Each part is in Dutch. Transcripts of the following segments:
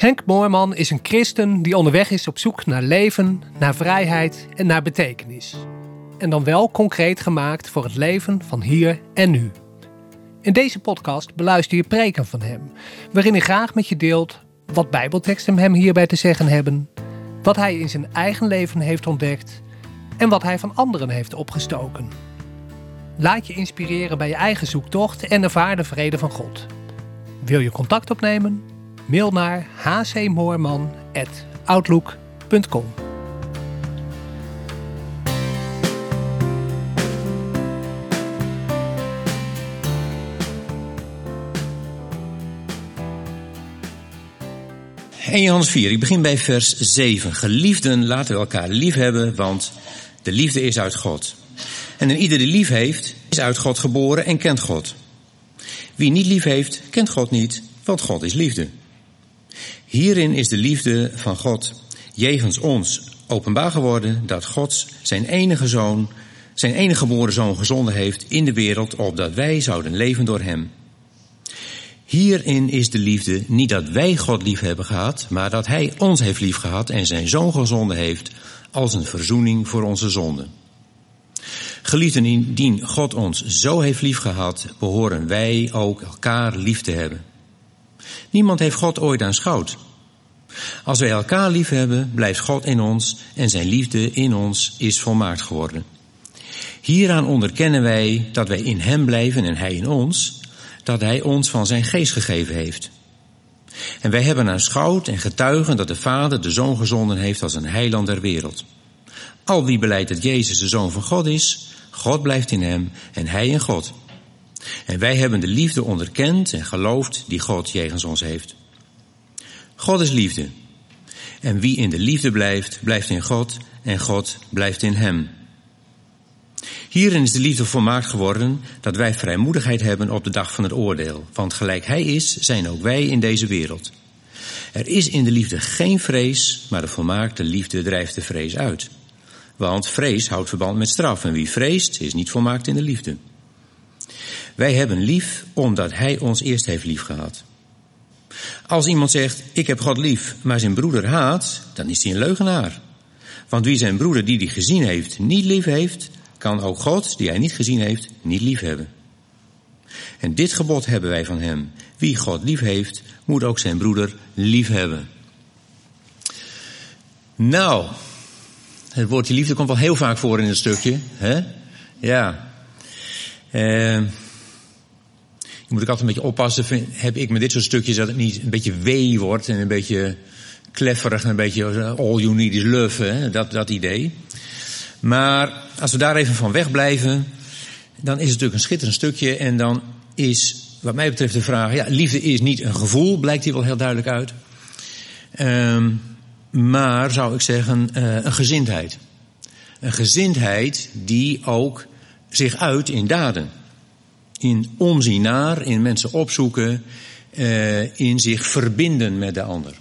Henk Moorman is een christen die onderweg is op zoek naar leven, naar vrijheid en naar betekenis. En dan wel concreet gemaakt voor het leven van hier en nu. In deze podcast beluister je preken van hem, waarin hij graag met je deelt wat bijbelteksten hem hierbij te zeggen hebben, wat hij in zijn eigen leven heeft ontdekt en wat hij van anderen heeft opgestoken. Laat je inspireren bij je eigen zoektocht en ervaar de vrede van God. Wil je contact opnemen? Mail naar hcmoorman.outlook.com. En Johannes 4, ik begin bij vers 7. Geliefden, laten we elkaar lief hebben, want de liefde is uit God. En ieder die lief heeft, is uit God geboren en kent God. Wie niet lief heeft, kent God niet, want God is liefde. Hierin is de liefde van God jegens ons openbaar geworden dat God zijn enige zoon, zijn enige geboren zoon gezonden heeft in de wereld, opdat wij zouden leven door hem. Hierin is de liefde niet dat wij God lief hebben gehad, maar dat Hij ons heeft lief gehad en zijn zoon gezonden heeft als een verzoening voor onze zonden. Geliefden, indien God ons zo heeft lief gehad, behoren wij ook elkaar lief te hebben. Niemand heeft God ooit aanschouwd. Als wij elkaar lief hebben, blijft God in ons en zijn liefde in ons is volmaakt geworden. Hieraan onderkennen wij dat wij in Hem blijven en Hij in ons, dat Hij ons van zijn geest gegeven heeft. En wij hebben aanschouwd en getuigen dat de Vader de Zoon gezonden heeft als een heiland der wereld. Al wie beleidt dat Jezus de Zoon van God is, God blijft in Hem en Hij in God. En wij hebben de liefde onderkend en geloofd die God jegens ons heeft. God is liefde. En wie in de liefde blijft, blijft in God en God blijft in hem. Hierin is de liefde volmaakt geworden dat wij vrijmoedigheid hebben op de dag van het oordeel. Want gelijk Hij is, zijn ook wij in deze wereld. Er is in de liefde geen vrees, maar de volmaakte liefde drijft de vrees uit. Want vrees houdt verband met straf en wie vreest is niet volmaakt in de liefde. Wij hebben lief omdat Hij ons eerst heeft lief gehad. Als iemand zegt, ik heb God lief, maar zijn broeder haat, dan is hij een leugenaar. Want wie zijn broeder die hij gezien heeft niet lief heeft, kan ook God, die hij niet gezien heeft, niet lief hebben. En dit gebod hebben wij van hem. Wie God lief heeft, moet ook zijn broeder lief hebben. Nou, het woordje liefde komt wel heel vaak voor in het stukje. Hè? Ja. Uh, moet ik altijd een beetje oppassen, heb ik met dit soort stukjes dat het niet een beetje wee wordt en een beetje klefferig en een beetje all you need is love, hè? Dat, dat idee. Maar als we daar even van wegblijven, dan is het natuurlijk een schitterend stukje en dan is wat mij betreft de vraag, ja, liefde is niet een gevoel, blijkt hier wel heel duidelijk uit. Um, maar zou ik zeggen, uh, een gezindheid. Een gezindheid die ook zich uit in daden in omzien naar, in mensen opzoeken, uh, in zich verbinden met de ander.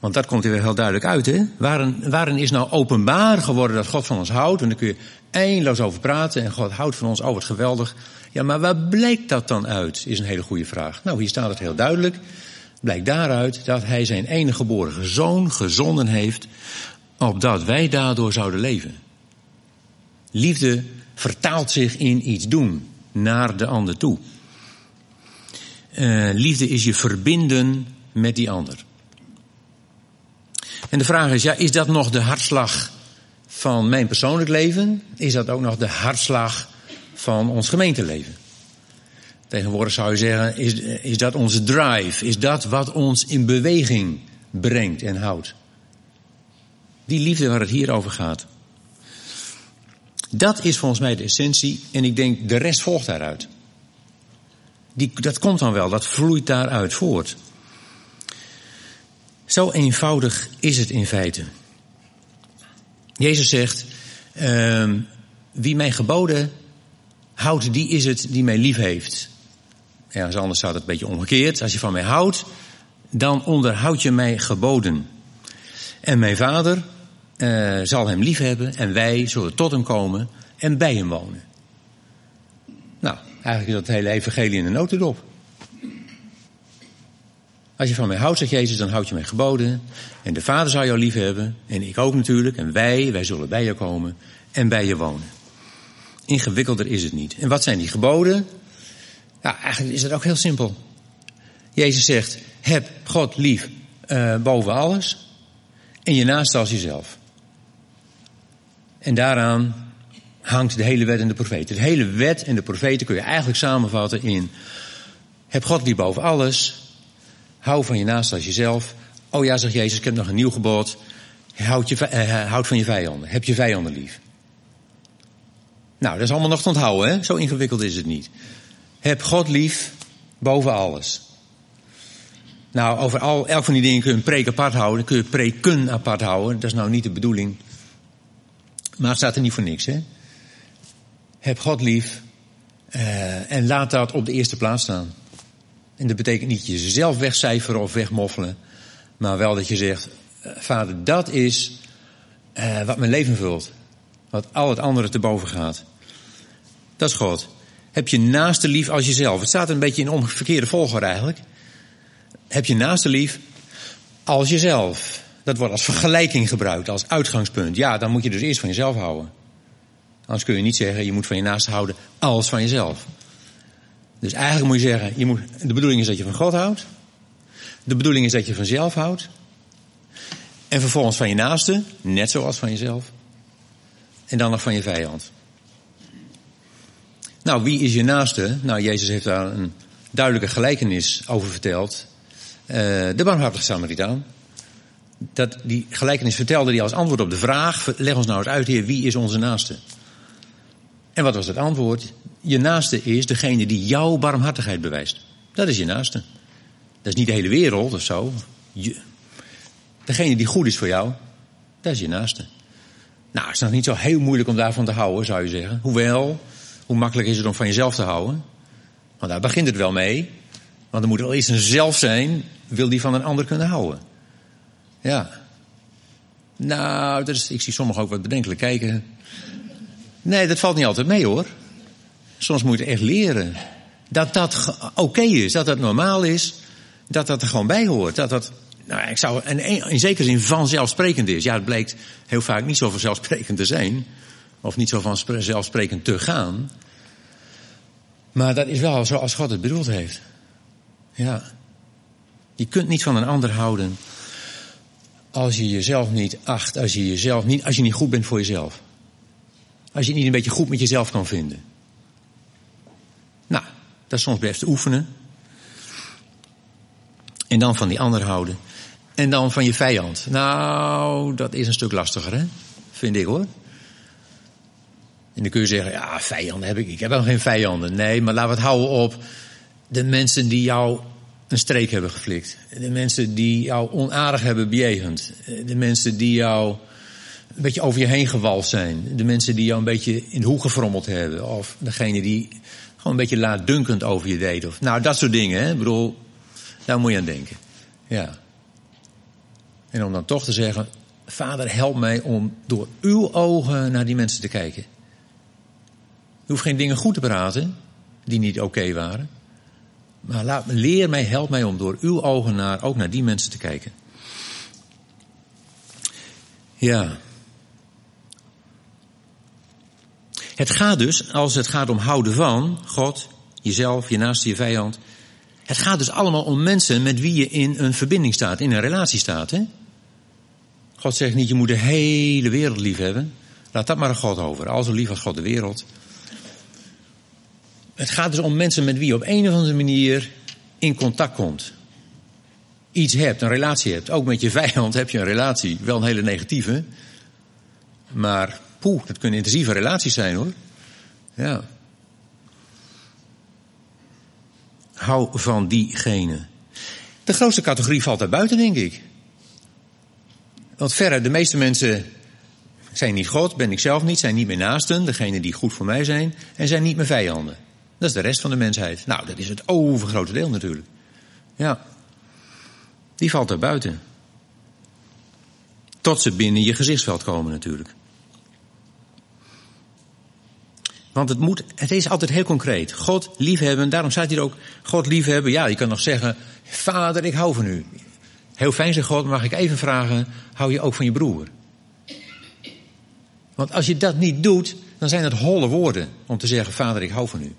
Want dat komt er weer heel duidelijk uit, hè? Waarin, waarin is nou openbaar geworden dat God van ons houdt? En daar kun je eindeloos over praten en God houdt van ons, oh wat geweldig. Ja, maar waar blijkt dat dan uit, is een hele goede vraag. Nou, hier staat het heel duidelijk. Blijkt daaruit dat hij zijn enige geboren zoon gezonden heeft, opdat wij daardoor zouden leven. Liefde vertaalt zich in iets doen naar de ander toe. Uh, liefde is je verbinden met die ander. En de vraag is, ja, is dat nog de hartslag van mijn persoonlijk leven? Is dat ook nog de hartslag van ons gemeenteleven? Tegenwoordig zou je zeggen, is, is dat onze drive? Is dat wat ons in beweging brengt en houdt? Die liefde waar het hier over gaat. Dat is volgens mij de essentie en ik denk de rest volgt daaruit. Die, dat komt dan wel, dat vloeit daaruit voort. Zo eenvoudig is het in feite. Jezus zegt, uh, wie mij geboden houdt, die is het die mij lief heeft. Anders staat het een beetje omgekeerd. Als je van mij houdt, dan onderhoud je mij geboden. En mijn vader, uh, zal hem lief hebben en wij zullen tot hem komen en bij hem wonen. Nou, eigenlijk is dat hele evangelie in een notendop. Als je van mij houdt, zegt Jezus, dan houd je mij geboden. En de Vader zal jou lief hebben. En ik ook natuurlijk. En wij, wij zullen bij je komen en bij je wonen. Ingewikkelder is het niet. En wat zijn die geboden? Ja, eigenlijk is het ook heel simpel. Jezus zegt, heb God lief uh, boven alles. En je naast als jezelf. En daaraan hangt de hele wet en de profeten. De hele wet en de profeten kun je eigenlijk samenvatten in... Heb God lief boven alles. Hou van je naast als jezelf. Oh ja, zegt Jezus, ik heb nog een nieuw gebod. Houd, je, uh, houd van je vijanden. Heb je vijanden lief. Nou, dat is allemaal nog te onthouden, hè? Zo ingewikkeld is het niet. Heb God lief boven alles. Nou, over al, elk van die dingen kun je een preek apart houden. Kun je preken apart houden. Dat is nou niet de bedoeling. Maar het staat er niet voor niks, hè? Heb God lief. Uh, en laat dat op de eerste plaats staan. En dat betekent niet jezelf wegcijferen of wegmoffelen. Maar wel dat je zegt, uh, vader, dat is uh, wat mijn leven vult. Wat al het andere te boven gaat. Dat is God. Heb je naaste lief als jezelf. Het staat een beetje in omgekeerde volgorde eigenlijk. Heb je naaste lief als jezelf. Dat wordt als vergelijking gebruikt, als uitgangspunt. Ja, dan moet je dus eerst van jezelf houden. Anders kun je niet zeggen, je moet van je naaste houden als van jezelf. Dus eigenlijk moet je zeggen, je moet, de bedoeling is dat je van God houdt. De bedoeling is dat je van jezelf houdt. En vervolgens van je naaste, net zoals van jezelf. En dan nog van je vijand. Nou, wie is je naaste? Nou, Jezus heeft daar een duidelijke gelijkenis over verteld. Uh, de barmhartige Samaritaan. Dat, die gelijkenis vertelde hij als antwoord op de vraag: leg ons nou eens uit, Heer, wie is onze naaste? En wat was het antwoord? Je naaste is degene die jouw barmhartigheid bewijst. Dat is je naaste. Dat is niet de hele wereld of zo. Degene die goed is voor jou, dat is je naaste. Nou, het is nog niet zo heel moeilijk om daarvan te houden, zou je zeggen. Hoewel, hoe makkelijk is het om van jezelf te houden? Want daar begint het wel mee. Want er moet wel eerst een zelf zijn, wil die van een ander kunnen houden. Ja. Nou, dat ik zie sommigen ook wat bedenkelijk kijken. Nee, dat valt niet altijd mee hoor. Soms moet je echt leren. Dat dat oké is, dat dat normaal is. Dat dat er gewoon bij hoort. Dat dat, nou, ik zou, in zekere zin vanzelfsprekend is. Ja, het blijkt heel vaak niet zo vanzelfsprekend te zijn. Of niet zo vanzelfsprekend te gaan. Maar dat is wel zoals God het bedoeld heeft. Ja. Je kunt niet van een ander houden als je jezelf niet acht, als je jezelf niet, als je niet goed bent voor jezelf. Als je niet een beetje goed met jezelf kan vinden. Nou, dat is soms best oefenen. En dan van die ander houden. En dan van je vijand. Nou, dat is een stuk lastiger, hè? Vind ik hoor. En dan kun je zeggen, ja, vijanden heb ik. Ik heb wel geen vijanden. Nee, maar laten we het houden op de mensen die jou een streek hebben geflikt. De mensen die jou onaardig hebben bejegend. De mensen die jou een beetje over je heen gewalst zijn. De mensen die jou een beetje in de hoek gefrommeld hebben. Of degene die gewoon een beetje laatdunkend over je deed. Of, nou, dat soort dingen. Hè? Ik bedoel, daar moet je aan denken. Ja. En om dan toch te zeggen, vader help mij om door uw ogen naar die mensen te kijken. Je hoeft geen dingen goed te praten die niet oké waren. Maar laat, leer mij, help mij om door uw ogen naar, ook naar die mensen te kijken. Ja. Het gaat dus, als het gaat om houden van God, jezelf, je naaste, je vijand. Het gaat dus allemaal om mensen met wie je in een verbinding staat, in een relatie staat. Hè? God zegt niet, je moet de hele wereld lief hebben. Laat dat maar aan God over. Al zo lief als God de wereld. Het gaat dus om mensen met wie je op een of andere manier in contact komt. Iets hebt, een relatie hebt. Ook met je vijand heb je een relatie. Wel een hele negatieve. Maar poeh, dat kunnen intensieve relaties zijn hoor. Ja. Hou van diegene. De grootste categorie valt daar buiten, denk ik. Want verre, de meeste mensen zijn niet God, ben ik zelf niet, zijn niet mijn naasten, degene die goed voor mij zijn, en zijn niet mijn vijanden. Dat is de rest van de mensheid. Nou, dat is het overgrote deel natuurlijk. Ja. Die valt er buiten. Tot ze binnen je gezichtsveld komen natuurlijk. Want het, moet, het is altijd heel concreet. God liefhebben, daarom staat hier ook God liefhebben. Ja, je kan nog zeggen, vader ik hou van u. Heel fijn zegt God, mag ik even vragen, hou je ook van je broer? Want als je dat niet doet, dan zijn het holle woorden om te zeggen, vader ik hou van u.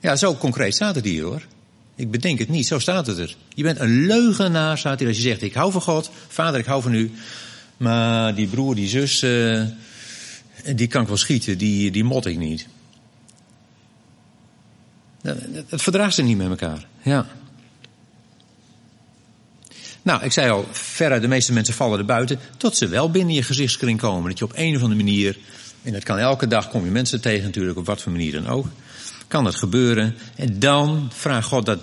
Ja, zo concreet staat het hier hoor. Ik bedenk het niet, zo staat het er. Je bent een leugenaar, staat hier als je zegt, ik hou van God, vader ik hou van u. Maar die broer, die zus, uh, die kan ik wel schieten, die, die mot ik niet. Het verdraagt ze niet met elkaar, ja. Nou, ik zei al, verre de meeste mensen vallen er buiten, tot ze wel binnen je gezichtskring komen. Dat je op een of andere manier, en dat kan elke dag, kom je mensen tegen natuurlijk, op wat voor manier dan ook kan dat gebeuren. En dan vraagt God dat,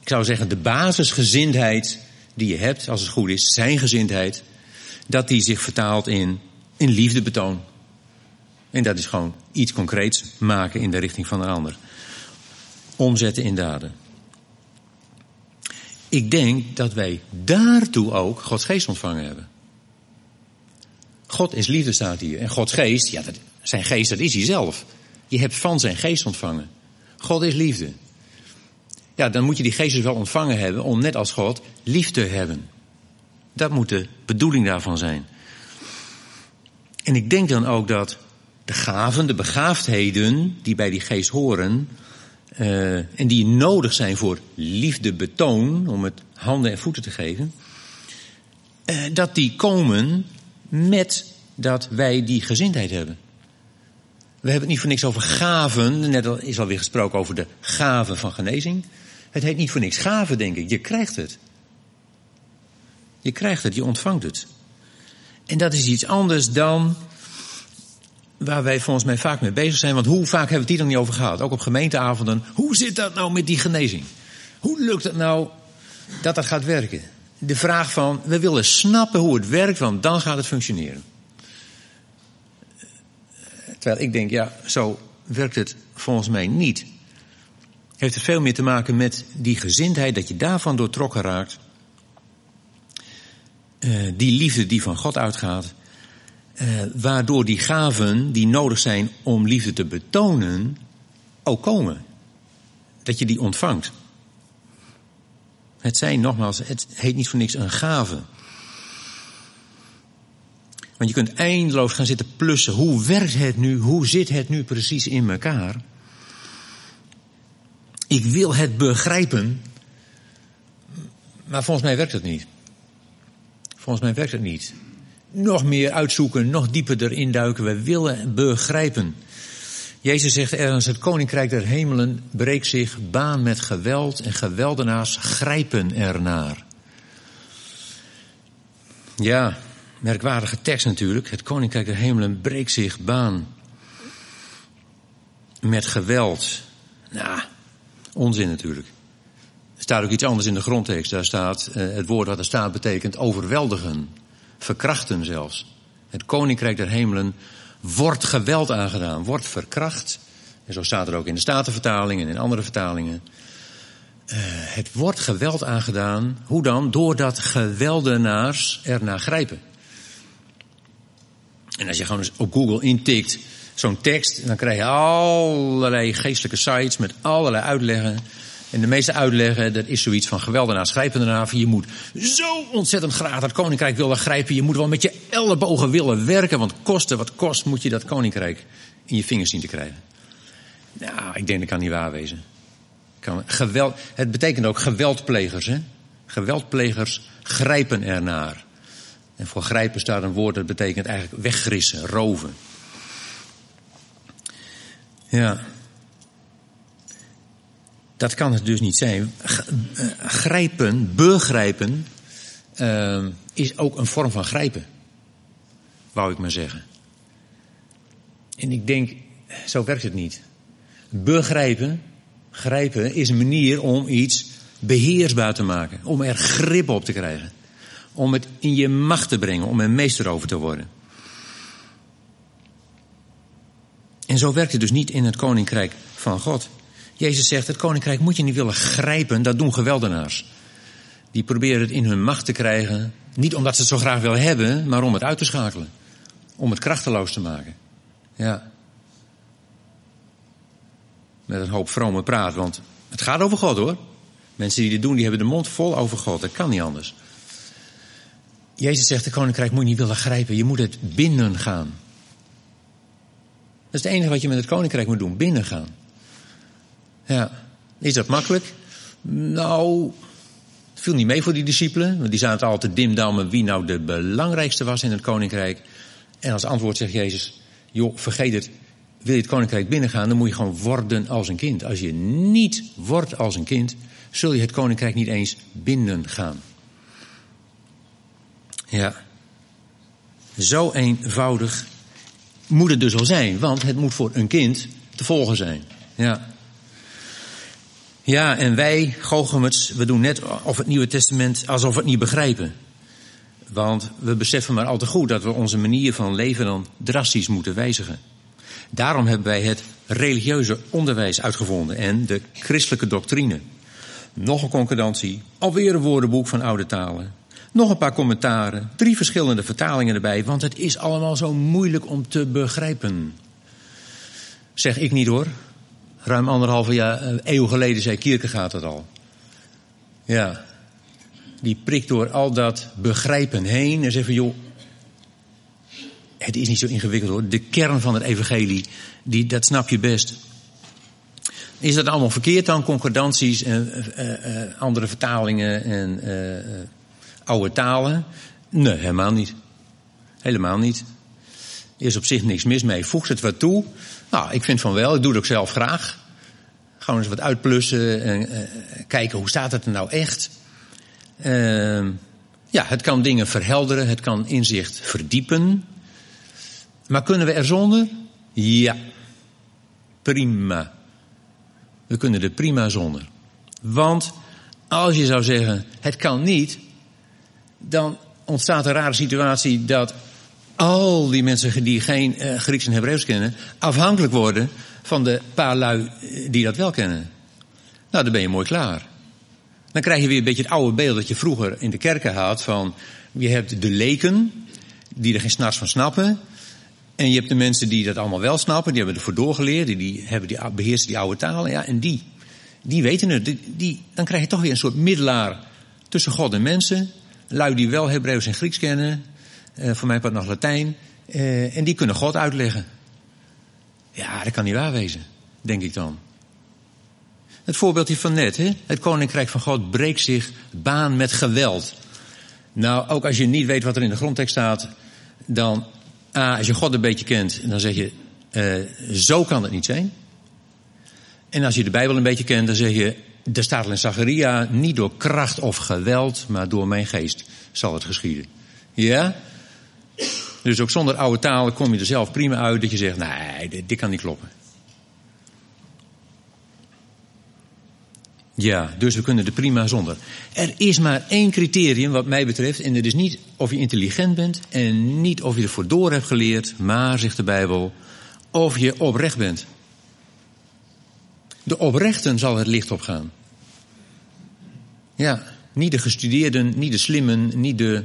ik zou zeggen, de basisgezindheid die je hebt, als het goed is, zijn gezindheid, dat die zich vertaalt in, in liefdebetoon. En dat is gewoon iets concreets maken in de richting van een ander. Omzetten in daden. Ik denk dat wij daartoe ook Gods geest ontvangen hebben. God is liefde staat hier. En Gods geest, ja, dat, zijn geest dat is hij zelf. Je hebt van zijn geest ontvangen. God is liefde. Ja, dan moet je die geest dus wel ontvangen hebben om net als God lief te hebben. Dat moet de bedoeling daarvan zijn. En ik denk dan ook dat de gaven, de begaafdheden die bij die geest horen, uh, en die nodig zijn voor liefdebetoon, om het handen en voeten te geven, uh, dat die komen met dat wij die gezindheid hebben. We hebben het niet voor niks over gaven. Net is alweer gesproken over de gaven van genezing. Het heet niet voor niks gaven, denk ik. Je krijgt het. Je krijgt het, je ontvangt het. En dat is iets anders dan waar wij volgens mij vaak mee bezig zijn. Want hoe vaak hebben we het hier dan niet over gehad? Ook op gemeenteavonden. Hoe zit dat nou met die genezing? Hoe lukt het nou dat dat gaat werken? De vraag van, we willen snappen hoe het werkt, want dan gaat het functioneren. Terwijl ik denk, ja, zo werkt het volgens mij niet. Heeft het veel meer te maken met die gezindheid, dat je daarvan doortrokken raakt. Uh, die liefde die van God uitgaat. Uh, waardoor die gaven die nodig zijn om liefde te betonen, ook komen. Dat je die ontvangt. Het zijn nogmaals, het heet niet voor niks een gave. Want je kunt eindeloos gaan zitten plussen. Hoe werkt het nu? Hoe zit het nu precies in elkaar? Ik wil het begrijpen. Maar volgens mij werkt het niet. Volgens mij werkt het niet. Nog meer uitzoeken, nog dieper erin duiken. We willen begrijpen. Jezus zegt ergens, het koninkrijk der hemelen breekt zich baan met geweld en geweldenaars grijpen ernaar. Ja, merkwaardige tekst natuurlijk. Het koninkrijk der hemelen breekt zich baan met geweld. Nou, onzin natuurlijk. Er staat ook iets anders in de grondtekst. Daar staat, uh, het woord dat er staat betekent overweldigen, verkrachten zelfs. Het koninkrijk der hemelen wordt geweld aangedaan, wordt verkracht. En zo staat er ook in de Statenvertaling en in andere vertalingen. Uh, het wordt geweld aangedaan. Hoe dan? Doordat geweldenaars ernaar grijpen. En als je gewoon eens op Google intikt zo'n tekst, dan krijg je allerlei geestelijke sites met allerlei uitleggen. En de meeste uitleggen, dat is zoiets van geweldenaar, schrijpendenaar. Je moet zo ontzettend graag dat koninkrijk willen grijpen. Je moet wel met je ellebogen willen werken. Want kosten wat kost, moet je dat koninkrijk in je vingers zien te krijgen. Nou, ik denk dat kan niet waar wezen. Kan, geweld, het betekent ook geweldplegers. Hè? Geweldplegers grijpen ernaar. En voor grijpen staat een woord dat betekent eigenlijk weggrissen, roven. Ja. Dat kan het dus niet zijn. Eh, grijpen, begrijpen, uh, is ook een vorm van grijpen. Wou ik maar zeggen. En ik denk, zo werkt het niet. Begrijpen, grijpen, is een manier om iets beheersbaar te maken. Om er grip op te krijgen om het in je macht te brengen, om er meester over te worden. En zo werkt het dus niet in het koninkrijk van God. Jezus zegt, het koninkrijk moet je niet willen grijpen, dat doen geweldenaars. Die proberen het in hun macht te krijgen, niet omdat ze het zo graag willen hebben, maar om het uit te schakelen. Om het krachteloos te maken. Ja. Met een hoop vrome praat, want het gaat over God hoor. Mensen die dit doen, die hebben de mond vol over God. Dat kan niet anders. Jezus zegt, de koninkrijk moet je niet willen grijpen. Je moet het binnen gaan. Dat is het enige wat je met het koninkrijk moet doen. Binnen gaan. Ja. Is dat makkelijk? Nou, het viel niet mee voor die discipelen. Want die zaten altijd te dimdammen wie nou de belangrijkste was in het koninkrijk. En als antwoord zegt Jezus, joh, vergeet het. Wil je het koninkrijk binnengaan, dan moet je gewoon worden als een kind. Als je niet wordt als een kind, zul je het koninkrijk niet eens binnengaan. Ja. Zo eenvoudig moet het dus wel zijn, want het moet voor een kind te volgen zijn. Ja. Ja, en wij, Goochemets, we doen net of het Nieuwe Testament alsof we het niet begrijpen. Want we beseffen maar al te goed dat we onze manier van leven dan drastisch moeten wijzigen. Daarom hebben wij het religieuze onderwijs uitgevonden en de christelijke doctrine. Nog een concordantie, alweer een woordenboek van oude talen. Nog een paar commentaren, drie verschillende vertalingen erbij, want het is allemaal zo moeilijk om te begrijpen. Zeg ik niet hoor. Ruim anderhalve jaar, eh, eeuw geleden zei Kierkegaard dat al. Ja, die prikt door al dat begrijpen heen en zegt van joh, het is niet zo ingewikkeld hoor. De kern van het evangelie, die, dat snap je best. Is dat allemaal verkeerd dan? Concordanties en uh, uh, andere vertalingen en oude talen? Nee, helemaal niet. Helemaal niet. Er is op zich niks mis mee. Voegt het wat toe? Nou, ik vind van wel. Ik doe het ook zelf graag. Gewoon eens wat uitplussen en kijken hoe staat het er nou echt. Uh, ja, het kan dingen verhelderen, het kan inzicht verdiepen. Maar kunnen we er zonder? Ja. Prima. We kunnen er prima zonder. Want als je zou zeggen, het kan niet, dan ontstaat een rare situatie dat al die mensen die geen uh, Grieks en Hebreeuws kennen, afhankelijk worden van de paar lui die dat wel kennen. Nou, dan ben je mooi klaar. Dan krijg je weer een beetje het oude beeld dat je vroeger in de kerken had van, je hebt de leken, die er geen snars van snappen. En je hebt de mensen die dat allemaal wel snappen, die hebben ervoor doorgeleerd, die, hebben die beheersen die oude talen. Ja, en die, die weten het. Die, dan krijg je toch weer een soort middelaar tussen God en mensen. Lui die wel Hebreeuws en Grieks kennen, uh, voor mij wat nog Latijn. Uh, en die kunnen God uitleggen. Ja, dat kan niet waar wezen, denk ik dan. Het voorbeeldje van net, hè? het koninkrijk van God breekt zich baan met geweld. Nou, ook als je niet weet wat er in de grondtekst staat, dan, ah, als je God een beetje kent, dan zeg je, uh, zo kan het niet zijn. En als je de Bijbel een beetje kent, dan zeg je, er staat in Zacharia, niet door kracht of geweld, maar door mijn geest zal het geschieden. Ja? Dus ook zonder oude talen kom je er zelf prima uit dat je zegt, nee, dit, dit kan niet kloppen. Ja, dus we kunnen er prima zonder. Er is maar één criterium wat mij betreft. En dat is niet of je intelligent bent en niet of je ervoor door hebt geleerd. Maar, zegt de Bijbel, of je oprecht bent. De oprechten zal het licht opgaan. Ja, niet de gestudeerden, niet de slimmen, niet de...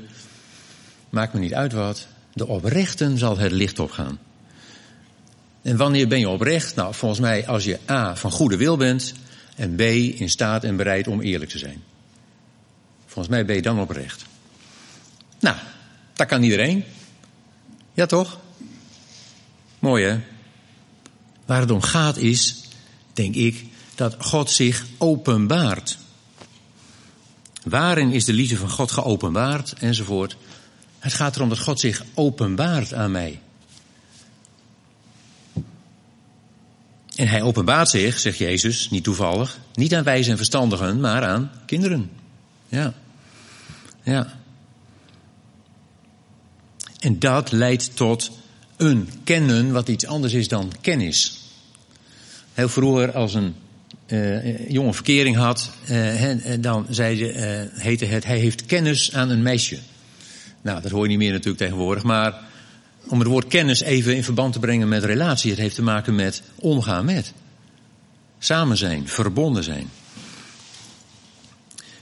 Maakt me niet uit wat. De oprechten zal het licht opgaan. En wanneer ben je oprecht? Nou, volgens mij als je A, van goede wil bent en B, in staat en bereid om eerlijk te zijn. Volgens mij ben je dan oprecht. Nou, dat kan iedereen. Ja toch? Mooi hè? Waar het om gaat is, denk ik, dat God zich openbaart. Waarin is de liefde van God geopenbaard enzovoort. Het gaat erom dat God zich openbaart aan mij. En hij openbaart zich, zegt Jezus, niet toevallig, niet aan wijze en verstandigen, maar aan kinderen. Ja. Ja. En dat leidt tot een kennen wat iets anders is dan kennis. Heel vroeger als een uh, jonge verkering had, uh, dan zei heette het, hij heeft kennis aan een meisje. Nou, dat hoor je niet meer natuurlijk tegenwoordig, maar om het woord kennis even in verband te brengen met relatie. Het heeft te maken met omgaan met. Samen zijn, verbonden zijn.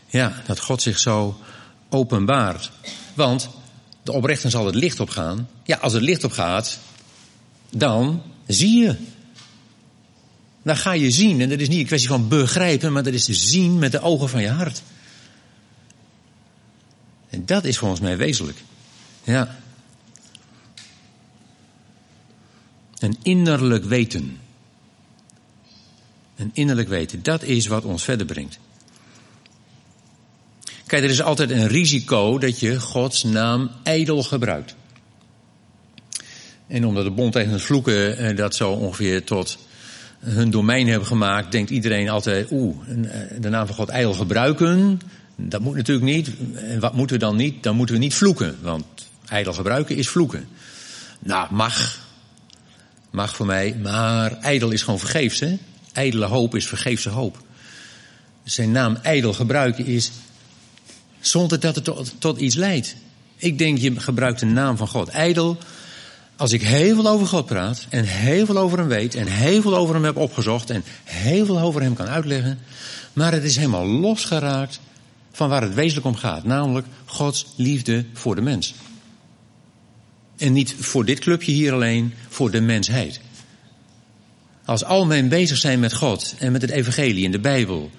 Ja, dat God zich zo openbaart. Want de oprechten zal het licht opgaan. Ja, als het licht opgaat, dan zie je. Dan ga je zien. En dat is niet een kwestie van begrijpen, maar dat is zien met de ogen van je hart. En dat is volgens mij wezenlijk. Ja. Een innerlijk weten. Een innerlijk weten, dat is wat ons verder brengt. Kijk, er is altijd een risico dat je Gods naam ijdel gebruikt. En omdat de bond tegen het vloeken eh, dat zo ongeveer tot hun domein hebben gemaakt, denkt iedereen altijd, oeh, eh, de naam van God ijdel gebruiken. Dat moet natuurlijk niet. En wat moeten we dan niet? Dan moeten we niet vloeken, want ijdel gebruiken is vloeken. Nou, mag. Mag voor mij, maar ijdel is gewoon vergeefs, hè? Ijdele hoop is vergeefse hoop. Zijn naam ijdel gebruiken is zonder dat het tot, tot iets leidt. Ik denk, je gebruikt de naam van God ijdel als ik heel veel over God praat en heel veel over hem weet en heel veel over hem heb opgezocht en heel veel over hem kan uitleggen, maar het is helemaal losgeraakt van waar het wezenlijk om gaat, namelijk Gods liefde voor de mens. En niet voor dit clubje hier alleen, voor de mensheid. Als al men bezig zijn met God en met het evangelie en de Bijbel,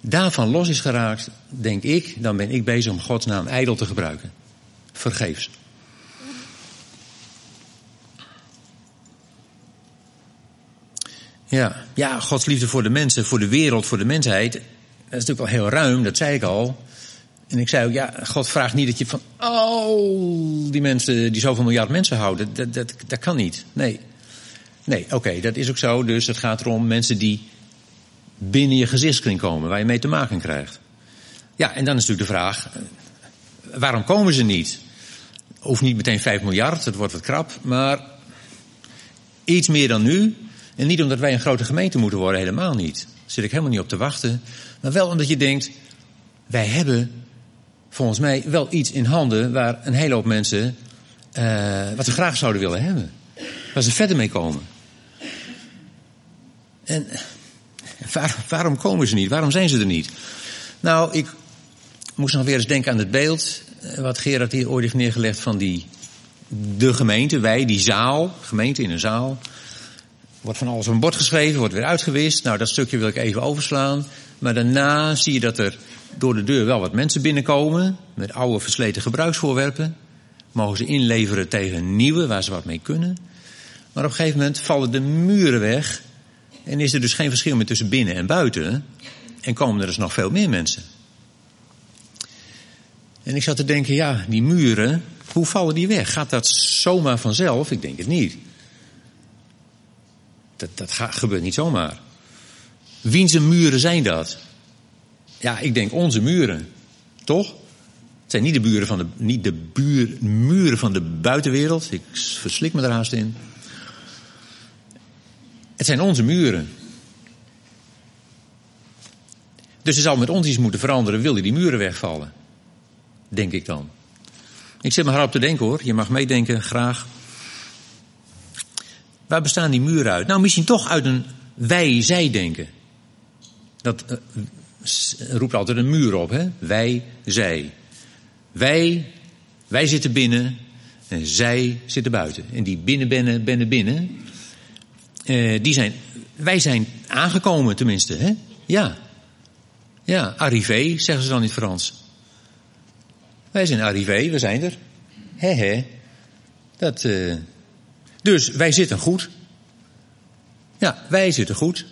daarvan los is geraakt, denk ik, dan ben ik bezig om Gods naam ijdel te gebruiken. Vergeefs. Ja, ja, Gods liefde voor de mensen, voor de wereld, voor de mensheid. Dat is natuurlijk wel heel ruim, dat zei ik al. En ik zei ook, ja, God vraagt niet dat je van al die mensen, die zoveel miljard mensen houden. Dat, dat, dat kan niet. Nee. Nee, oké, dat is ook zo. Dus het gaat erom mensen die binnen je gezichtskring komen, waar je mee te maken krijgt. Ja, en dan is natuurlijk de vraag, waarom komen ze niet? Hoeft niet meteen 5 miljard, het wordt wat krap, maar iets meer dan nu. En niet omdat wij een grote gemeente moeten worden, helemaal niet. Daar zit ik helemaal niet op te wachten. Maar wel omdat je denkt, wij hebben volgens mij wel iets in handen waar een hele hoop mensen uh, wat ze graag zouden willen hebben. Waar ze verder mee komen. En waar, waarom komen ze niet? Waarom zijn ze er niet? Nou, ik moest nog weer eens denken aan het beeld eh, wat Gerard hier ooit heeft neergelegd van die, de gemeente, wij, die zaal, gemeente in een zaal. Wordt van alles op een bord geschreven, wordt weer uitgewist. Nou, dat stukje wil ik even overslaan. Maar daarna zie je dat er door de deur wel wat mensen binnenkomen. Met oude versleten gebruiksvoorwerpen. Mogen ze inleveren tegen nieuwe, waar ze wat mee kunnen. Maar op een gegeven moment vallen de muren weg. En is er dus geen verschil meer tussen binnen en buiten. En komen er dus nog veel meer mensen. En ik zat te denken, ja, die muren, hoe vallen die weg? Gaat dat zomaar vanzelf? Ik denk het niet. Dat, dat gebeurt niet zomaar. Wiense muren zijn dat? Ja, ik denk onze muren. Toch? Het zijn niet de, buren van de, niet de buur, muren van de buitenwereld. Ik verslik me er haast in. Het zijn onze muren. Dus er zal met ons iets moeten veranderen, wil die muren wegvallen. Denk ik dan. Ik zit me hard op te denken hoor. Je mag meedenken, graag. Waar bestaan die muren uit? Nou, misschien toch uit een wij-zij-denken. Dat uh, roept altijd een muur op, hè? Wij, zij. Wij, wij zitten binnen en zij zitten buiten. En die binnen, binnen, binnen, binnen, uh, die zijn, wij zijn aangekomen tenminste, hè? Ja. Ja, arrivé, zeggen ze dan in het Frans. Wij zijn arrivé, we zijn er. He he. Dat, uh, dus wij zitten goed. Ja, wij zitten goed.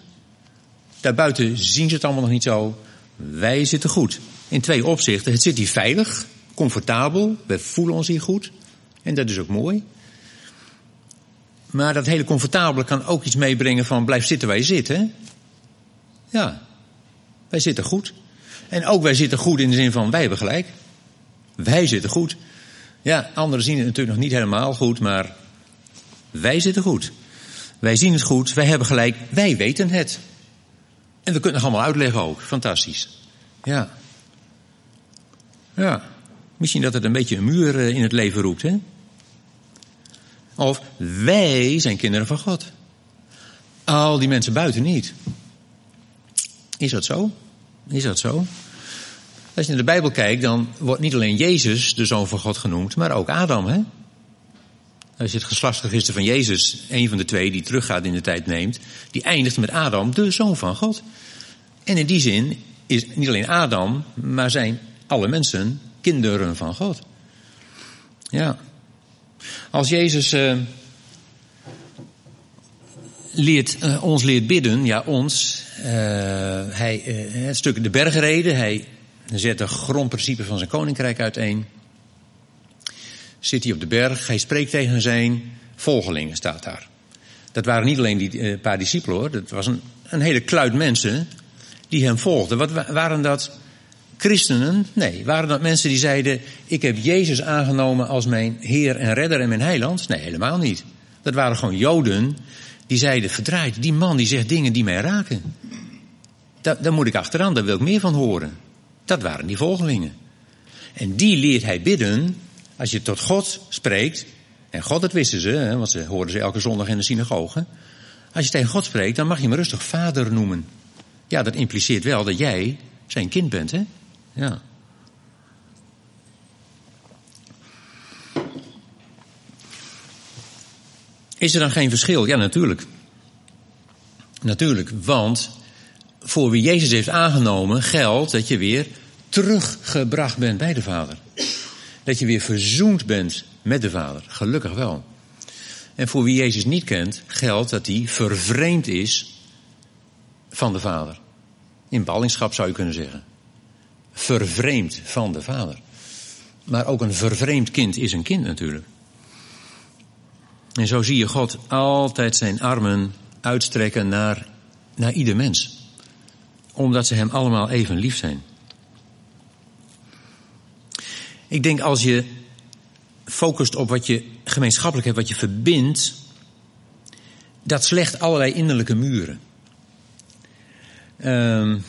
Daarbuiten zien ze het allemaal nog niet zo. Wij zitten goed. In twee opzichten. Het zit hier veilig, comfortabel. We voelen ons hier goed. En dat is ook mooi. Maar dat hele comfortabele kan ook iets meebrengen van blijf zitten waar je zit. Hè? Ja, wij zitten goed. En ook wij zitten goed in de zin van wij hebben gelijk. Wij zitten goed. Ja, anderen zien het natuurlijk nog niet helemaal goed, maar wij zitten goed. Wij zien het goed, wij hebben gelijk, wij weten het. En we kunnen het allemaal uitleggen ook. Fantastisch. Ja. Ja. Misschien dat het een beetje een muur eh, in het leven roept, hè? Of wij zijn kinderen van God. Al die mensen buiten niet. Is dat zo? Is dat zo? Als je naar de Bijbel kijkt, dan wordt niet alleen Jezus de zoon van God genoemd, maar ook Adam, hè? Als je het geslachtsregister van Jezus, een van de twee die teruggaat in de tijd neemt, die eindigt met Adam, de zoon van God. En in die zin is niet alleen Adam, maar zijn alle mensen kinderen van God. Ja. Als Jezus uh, leert, uh, ons leert bidden, ja ons, uh, hij, het stuk de bergreden, hij zet de grondprincipes van zijn koninkrijk uiteen. Zit hij op de berg, hij spreekt tegen zijn volgelingen, staat daar. Dat waren niet alleen die paar discipelen hoor, dat was een, een hele kluit mensen die hem volgden. Wat waren dat? Christenen? Nee. Waren dat mensen die zeiden: Ik heb Jezus aangenomen als mijn Heer en Redder en mijn Heiland? Nee, helemaal niet. Dat waren gewoon Joden die zeiden: Verdraaid, die man die zegt dingen die mij raken. Dat, daar moet ik achteraan, daar wil ik meer van horen. Dat waren die volgelingen. En die leert hij bidden als je tot God spreekt. En God, dat wisten ze, want ze hoorden ze elke zondag in de synagoge. Als je tegen God spreekt, dan mag je hem rustig vader noemen. Ja, dat impliceert wel dat jij zijn kind bent, hè? Ja. Is er dan geen verschil? Ja, natuurlijk. Natuurlijk, want voor wie Jezus heeft aangenomen geldt dat je weer teruggebracht bent bij de Vader. Dat je weer verzoend bent met de Vader. Gelukkig wel. En voor wie Jezus niet kent, geldt dat hij vervreemd is van de Vader. In ballingschap zou je kunnen zeggen. Vervreemd van de Vader. Maar ook een vervreemd kind is een kind natuurlijk. En zo zie je God altijd zijn armen uitstrekken naar, naar ieder mens. Omdat ze hem allemaal even lief zijn. Ik denk als je focust op wat je gemeenschappelijk hebt, wat je verbindt, dat slecht allerlei innerlijke muren. Um,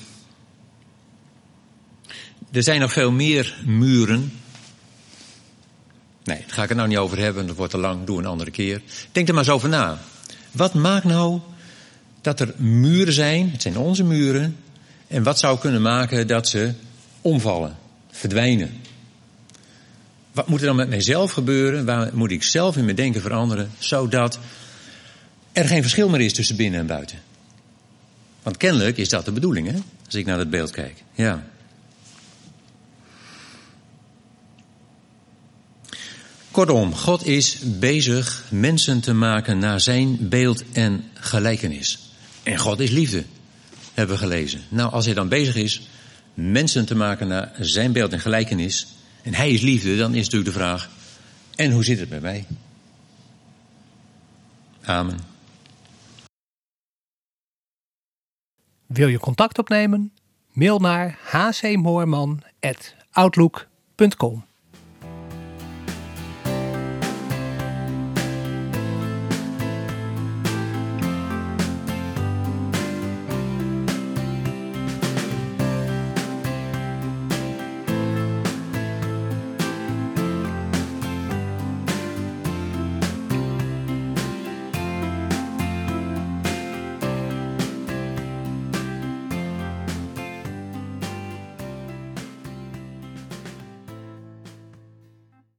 er zijn nog veel meer muren. Nee, daar ga ik het nou niet over hebben, dat wordt te lang, doe een andere keer. Denk er maar eens over na. Wat maakt nou dat er muren zijn, het zijn onze muren, en wat zou kunnen maken dat ze omvallen, verdwijnen? Wat moet er dan met mijzelf gebeuren? Waar moet ik zelf in mijn denken veranderen, zodat er geen verschil meer is tussen binnen en buiten? Want kennelijk is dat de bedoeling, hè? Als ik naar het beeld kijk. Ja. Kortom, God is bezig mensen te maken naar zijn beeld en gelijkenis. En God is liefde, hebben we gelezen. Nou, als hij dan bezig is mensen te maken naar zijn beeld en gelijkenis, en hij is liefde, dan is natuurlijk de vraag, en hoe zit het bij mij? Amen. Wil je contact opnemen? Mail naar hcmoorman.outlook.com